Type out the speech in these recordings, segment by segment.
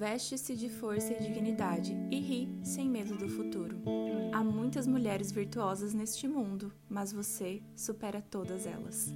veste-se de força e dignidade e ri sem medo do futuro. Há muitas mulheres virtuosas neste mundo, mas você supera todas elas.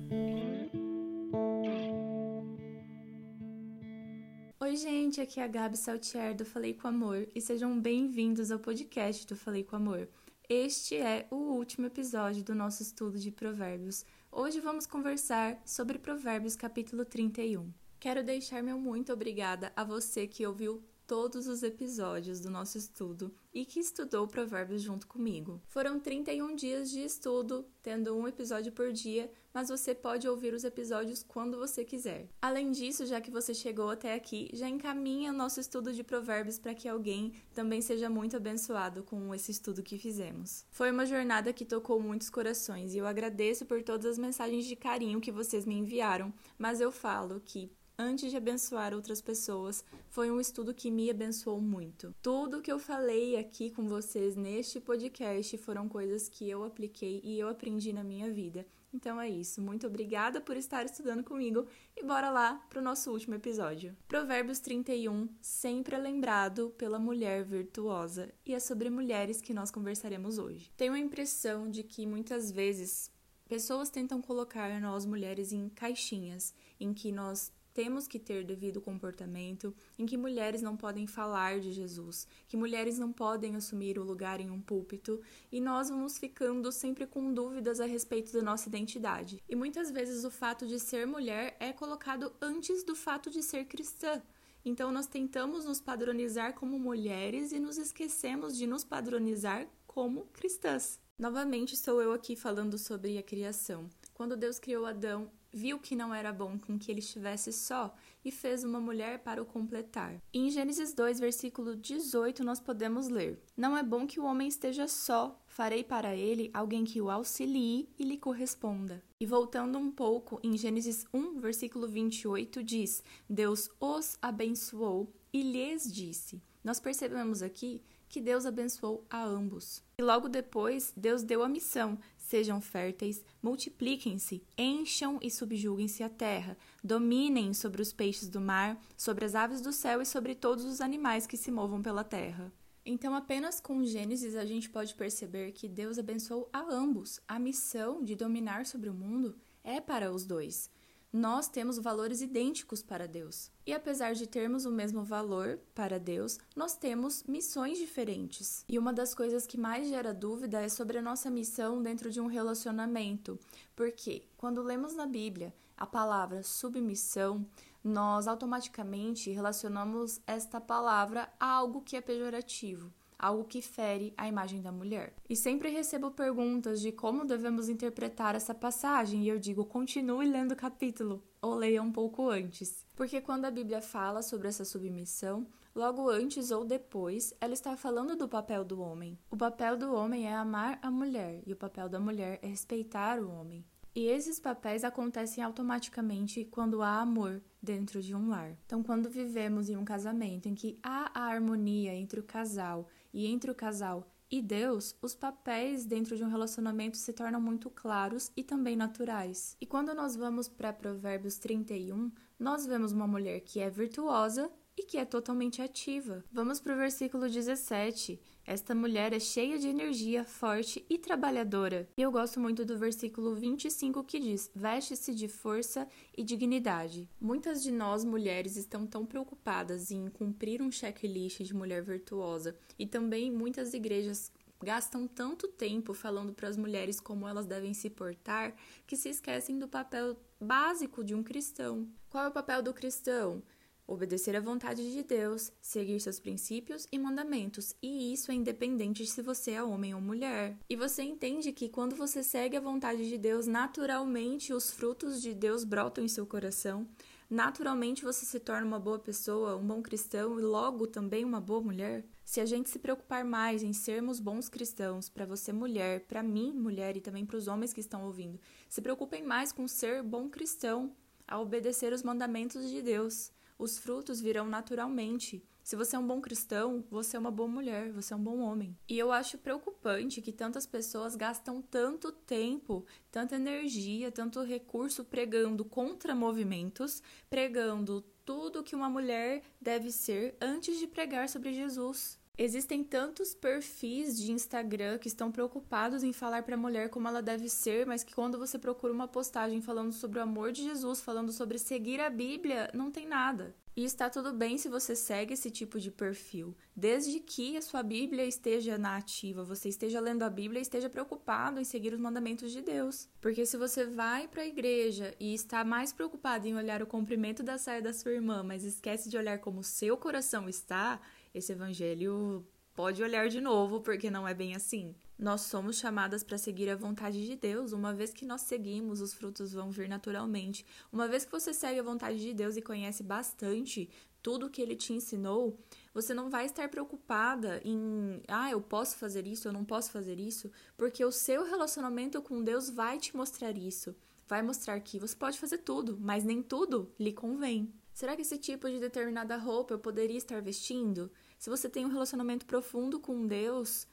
Oi, gente, aqui é a Gabi Saltier do Falei com Amor e sejam bem-vindos ao podcast do Falei com Amor. Este é o último episódio do nosso estudo de Provérbios. Hoje vamos conversar sobre Provérbios capítulo 31. Quero deixar meu muito obrigada a você que ouviu todos os episódios do nosso estudo e que estudou Provérbios junto comigo. Foram 31 dias de estudo, tendo um episódio por dia, mas você pode ouvir os episódios quando você quiser. Além disso, já que você chegou até aqui, já encaminha o nosso estudo de Provérbios para que alguém também seja muito abençoado com esse estudo que fizemos. Foi uma jornada que tocou muitos corações e eu agradeço por todas as mensagens de carinho que vocês me enviaram, mas eu falo que antes de abençoar outras pessoas, foi um estudo que me abençoou muito. Tudo que eu falei aqui com vocês neste podcast foram coisas que eu apliquei e eu aprendi na minha vida. Então é isso. Muito obrigada por estar estudando comigo e bora lá para o nosso último episódio. Provérbios 31, sempre é lembrado pela mulher virtuosa, e é sobre mulheres que nós conversaremos hoje. Tenho a impressão de que muitas vezes pessoas tentam colocar nós mulheres em caixinhas em que nós temos que ter devido comportamento, em que mulheres não podem falar de Jesus, que mulheres não podem assumir o lugar em um púlpito, e nós vamos ficando sempre com dúvidas a respeito da nossa identidade. E muitas vezes o fato de ser mulher é colocado antes do fato de ser cristã. Então nós tentamos nos padronizar como mulheres e nos esquecemos de nos padronizar como cristãs. Novamente sou eu aqui falando sobre a criação. Quando Deus criou Adão, viu que não era bom com que ele estivesse só e fez uma mulher para o completar. Em Gênesis 2, versículo 18, nós podemos ler: Não é bom que o homem esteja só, farei para ele alguém que o auxilie e lhe corresponda. E voltando um pouco, em Gênesis 1, versículo 28, diz: Deus os abençoou e lhes disse. Nós percebemos aqui que Deus abençoou a ambos. E logo depois, Deus deu a missão Sejam férteis, multipliquem-se, encham e subjuguem-se a terra, dominem sobre os peixes do mar, sobre as aves do céu e sobre todos os animais que se movam pela terra. Então, apenas com Gênesis a gente pode perceber que Deus abençoou a ambos. A missão de dominar sobre o mundo é para os dois nós temos valores idênticos para Deus. E apesar de termos o mesmo valor para Deus, nós temos missões diferentes. E uma das coisas que mais gera dúvida é sobre a nossa missão dentro de um relacionamento. Porque quando lemos na Bíblia a palavra submissão, nós automaticamente relacionamos esta palavra a algo que é pejorativo algo que fere a imagem da mulher. E sempre recebo perguntas de como devemos interpretar essa passagem, e eu digo: continue lendo o capítulo ou leia um pouco antes. Porque quando a Bíblia fala sobre essa submissão, logo antes ou depois, ela está falando do papel do homem. O papel do homem é amar a mulher e o papel da mulher é respeitar o homem. E esses papéis acontecem automaticamente quando há amor dentro de um lar. Então, quando vivemos em um casamento em que há a harmonia entre o casal e entre o casal e Deus, os papéis dentro de um relacionamento se tornam muito claros e também naturais. E quando nós vamos para Provérbios 31, nós vemos uma mulher que é virtuosa que é totalmente ativa. Vamos para o versículo 17. Esta mulher é cheia de energia, forte e trabalhadora. E eu gosto muito do versículo 25 que diz: Veste-se de força e dignidade. Muitas de nós mulheres estão tão preocupadas em cumprir um checklist de mulher virtuosa, e também muitas igrejas gastam tanto tempo falando para as mulheres como elas devem se portar que se esquecem do papel básico de um cristão. Qual é o papel do cristão? Obedecer à vontade de Deus, seguir seus princípios e mandamentos, e isso é independente se você é homem ou mulher. E você entende que quando você segue a vontade de Deus, naturalmente os frutos de Deus brotam em seu coração, naturalmente você se torna uma boa pessoa, um bom cristão e logo também uma boa mulher. Se a gente se preocupar mais em sermos bons cristãos, para você mulher, para mim mulher e também para os homens que estão ouvindo, se preocupem mais com ser bom cristão, a obedecer os mandamentos de Deus os frutos virão naturalmente Se você é um bom cristão, você é uma boa mulher, você é um bom homem. E eu acho preocupante que tantas pessoas gastam tanto tempo, tanta energia, tanto recurso pregando contra movimentos, pregando tudo que uma mulher deve ser antes de pregar sobre Jesus. Existem tantos perfis de Instagram que estão preocupados em falar para a mulher como ela deve ser, mas que quando você procura uma postagem falando sobre o amor de Jesus, falando sobre seguir a Bíblia, não tem nada. E está tudo bem se você segue esse tipo de perfil, desde que a sua Bíblia esteja na ativa, você esteja lendo a Bíblia e esteja preocupado em seguir os mandamentos de Deus. Porque se você vai para a igreja e está mais preocupado em olhar o comprimento da saia da sua irmã, mas esquece de olhar como seu coração está, esse evangelho pode olhar de novo, porque não é bem assim. Nós somos chamadas para seguir a vontade de Deus. Uma vez que nós seguimos, os frutos vão vir naturalmente. Uma vez que você segue a vontade de Deus e conhece bastante tudo que ele te ensinou, você não vai estar preocupada em, ah, eu posso fazer isso, eu não posso fazer isso, porque o seu relacionamento com Deus vai te mostrar isso. Vai mostrar que você pode fazer tudo, mas nem tudo lhe convém. Será que esse tipo de determinada roupa eu poderia estar vestindo? Se você tem um relacionamento profundo com Deus,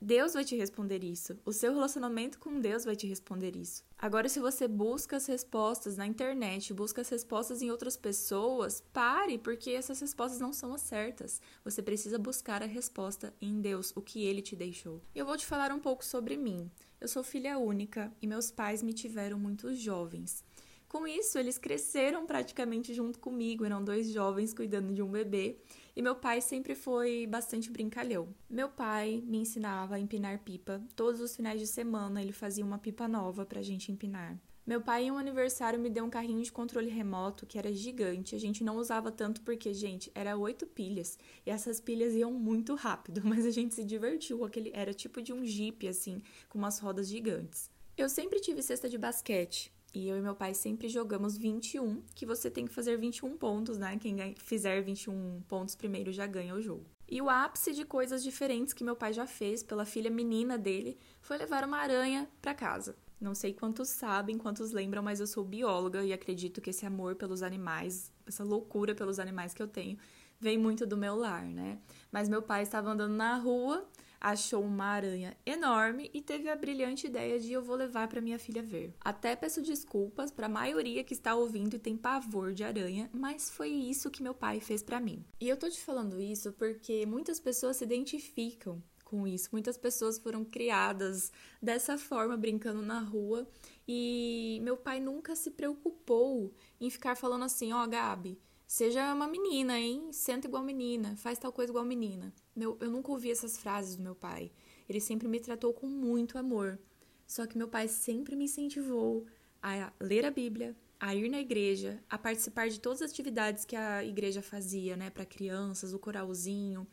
Deus vai te responder isso. O seu relacionamento com Deus vai te responder isso. Agora, se você busca as respostas na internet, busca as respostas em outras pessoas, pare, porque essas respostas não são as certas. Você precisa buscar a resposta em Deus, o que ele te deixou. Eu vou te falar um pouco sobre mim. Eu sou filha única e meus pais me tiveram muito jovens. Com isso, eles cresceram praticamente junto comigo, eram dois jovens cuidando de um bebê. E meu pai sempre foi bastante brincalhão. Meu pai me ensinava a empinar pipa. Todos os finais de semana ele fazia uma pipa nova pra gente empinar. Meu pai, em um aniversário, me deu um carrinho de controle remoto que era gigante. A gente não usava tanto porque, gente, era oito pilhas. E essas pilhas iam muito rápido, mas a gente se divertiu. Aquele era tipo de um jeep, assim, com umas rodas gigantes. Eu sempre tive cesta de basquete. E eu e meu pai sempre jogamos 21, que você tem que fazer 21 pontos, né? Quem fizer 21 pontos primeiro já ganha o jogo. E o ápice de coisas diferentes que meu pai já fez pela filha menina dele foi levar uma aranha para casa. Não sei quantos sabem, quantos lembram, mas eu sou bióloga e acredito que esse amor pelos animais, essa loucura pelos animais que eu tenho, vem muito do meu lar, né? Mas meu pai estava andando na rua achou uma aranha enorme e teve a brilhante ideia de eu vou levar para minha filha ver. Até peço desculpas para a maioria que está ouvindo e tem pavor de aranha, mas foi isso que meu pai fez para mim. E eu tô te falando isso porque muitas pessoas se identificam com isso. Muitas pessoas foram criadas dessa forma, brincando na rua, e meu pai nunca se preocupou em ficar falando assim: "Ó, oh, Gabi, Seja uma menina, hein? Senta igual menina, faz tal coisa igual menina. Meu, eu nunca ouvi essas frases do meu pai. Ele sempre me tratou com muito amor. Só que meu pai sempre me incentivou a ler a Bíblia, a ir na igreja, a participar de todas as atividades que a igreja fazia, né, para crianças, o coralzinho.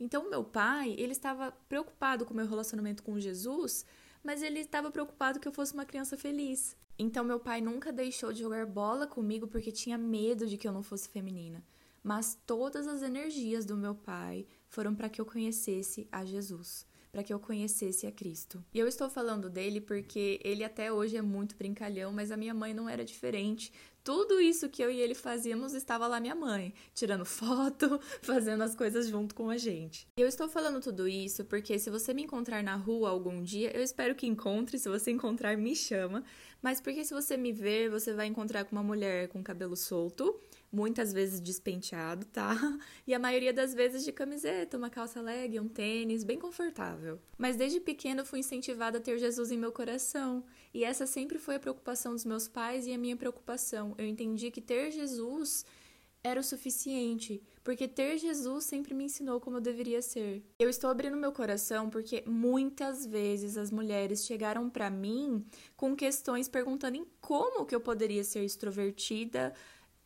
Então, meu pai, ele estava preocupado com o meu relacionamento com Jesus, mas ele estava preocupado que eu fosse uma criança feliz. Então meu pai nunca deixou de jogar bola comigo porque tinha medo de que eu não fosse feminina. Mas todas as energias do meu pai foram para que eu conhecesse a Jesus, para que eu conhecesse a Cristo. E eu estou falando dele porque ele até hoje é muito brincalhão, mas a minha mãe não era diferente. Tudo isso que eu e ele fazíamos estava lá minha mãe, tirando foto, fazendo as coisas junto com a gente. Eu estou falando tudo isso porque se você me encontrar na rua algum dia, eu espero que encontre, se você encontrar, me chama, mas porque se você me ver, você vai encontrar com uma mulher com cabelo solto, muitas vezes despenteado, tá? E a maioria das vezes de camiseta, uma calça leg, um tênis, bem confortável. Mas desde pequena fui incentivada a ter Jesus em meu coração, e essa sempre foi a preocupação dos meus pais e a minha preocupação. Eu entendi que ter Jesus era o suficiente, porque ter Jesus sempre me ensinou como eu deveria ser. Eu estou abrindo meu coração porque muitas vezes as mulheres chegaram para mim com questões perguntando em como que eu poderia ser extrovertida,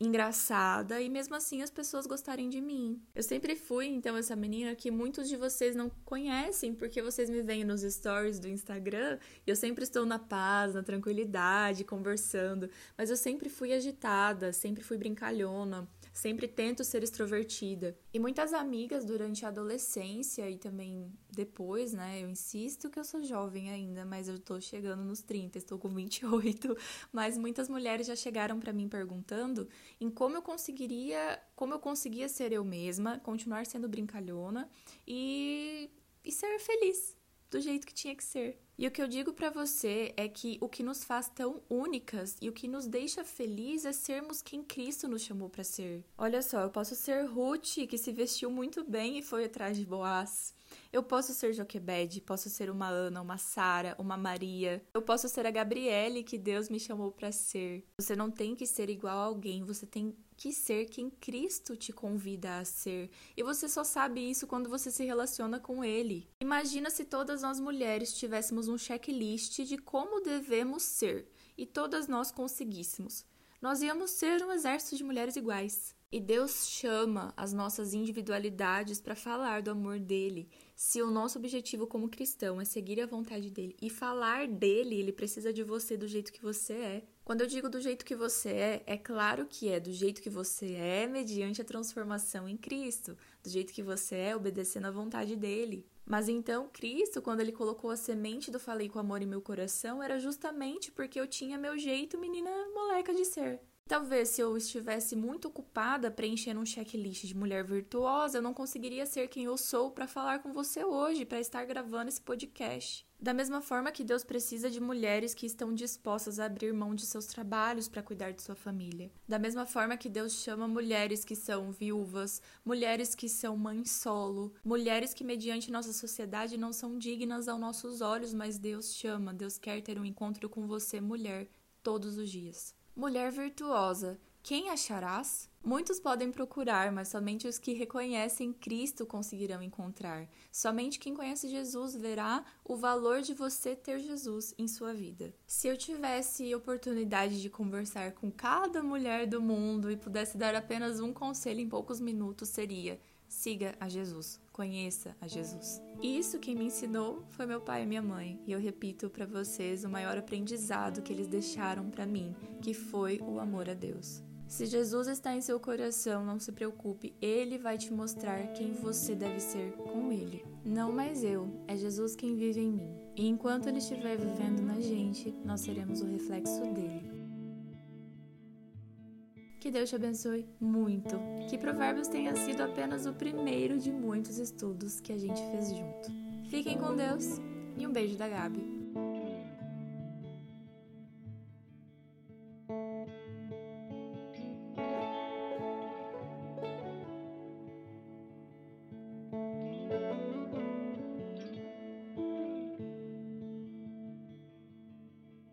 engraçada e mesmo assim as pessoas gostarem de mim. Eu sempre fui então essa menina que muitos de vocês não conhecem porque vocês me veem nos stories do Instagram e eu sempre estou na paz, na tranquilidade, conversando, mas eu sempre fui agitada, sempre fui brincalhona. Sempre tento ser extrovertida. E muitas amigas durante a adolescência e também depois, né? Eu insisto que eu sou jovem ainda, mas eu tô chegando nos 30, estou com 28. Mas muitas mulheres já chegaram para mim perguntando em como eu conseguiria, como eu conseguia ser eu mesma, continuar sendo brincalhona e, e ser feliz do jeito que tinha que ser. E o que eu digo para você é que o que nos faz tão únicas e o que nos deixa feliz é sermos quem Cristo nos chamou para ser. Olha só, eu posso ser Ruth, que se vestiu muito bem e foi atrás de Boaz. Eu posso ser Joquebede, posso ser uma Ana, uma Sara, uma Maria. Eu posso ser a Gabriele que Deus me chamou para ser. Você não tem que ser igual a alguém, você tem que ser quem Cristo te convida a ser. E você só sabe isso quando você se relaciona com Ele. Imagina se todas nós mulheres tivéssemos um checklist de como devemos ser e todas nós conseguíssemos. Nós íamos ser um exército de mulheres iguais. E Deus chama as nossas individualidades para falar do amor dele. Se o nosso objetivo como cristão é seguir a vontade dele e falar dele, ele precisa de você do jeito que você é. Quando eu digo do jeito que você é, é claro que é do jeito que você é, mediante a transformação em Cristo, do jeito que você é, obedecendo à vontade dele. Mas então, Cristo, quando ele colocou a semente do falei com amor em meu coração, era justamente porque eu tinha meu jeito menina moleca de ser. Talvez se eu estivesse muito ocupada preenchendo um checklist de mulher virtuosa, eu não conseguiria ser quem eu sou para falar com você hoje, para estar gravando esse podcast. Da mesma forma que Deus precisa de mulheres que estão dispostas a abrir mão de seus trabalhos para cuidar de sua família. Da mesma forma que Deus chama mulheres que são viúvas, mulheres que são mães solo, mulheres que, mediante nossa sociedade, não são dignas aos nossos olhos, mas Deus chama, Deus quer ter um encontro com você, mulher, todos os dias. Mulher virtuosa, quem acharás? Muitos podem procurar, mas somente os que reconhecem Cristo conseguirão encontrar. Somente quem conhece Jesus verá o valor de você ter Jesus em sua vida. Se eu tivesse oportunidade de conversar com cada mulher do mundo e pudesse dar apenas um conselho em poucos minutos, seria: siga a Jesus, conheça a Jesus. Isso quem me ensinou foi meu pai e minha mãe, e eu repito para vocês o maior aprendizado que eles deixaram para mim, que foi o amor a Deus. Se Jesus está em seu coração, não se preocupe, ele vai te mostrar quem você deve ser com ele. Não mais eu, é Jesus quem vive em mim. E enquanto ele estiver vivendo na gente, nós seremos o reflexo dele. Que Deus te abençoe muito. Que Provérbios tenha sido apenas o primeiro de muitos estudos que a gente fez junto. Fiquem com Deus e um beijo da Gabi.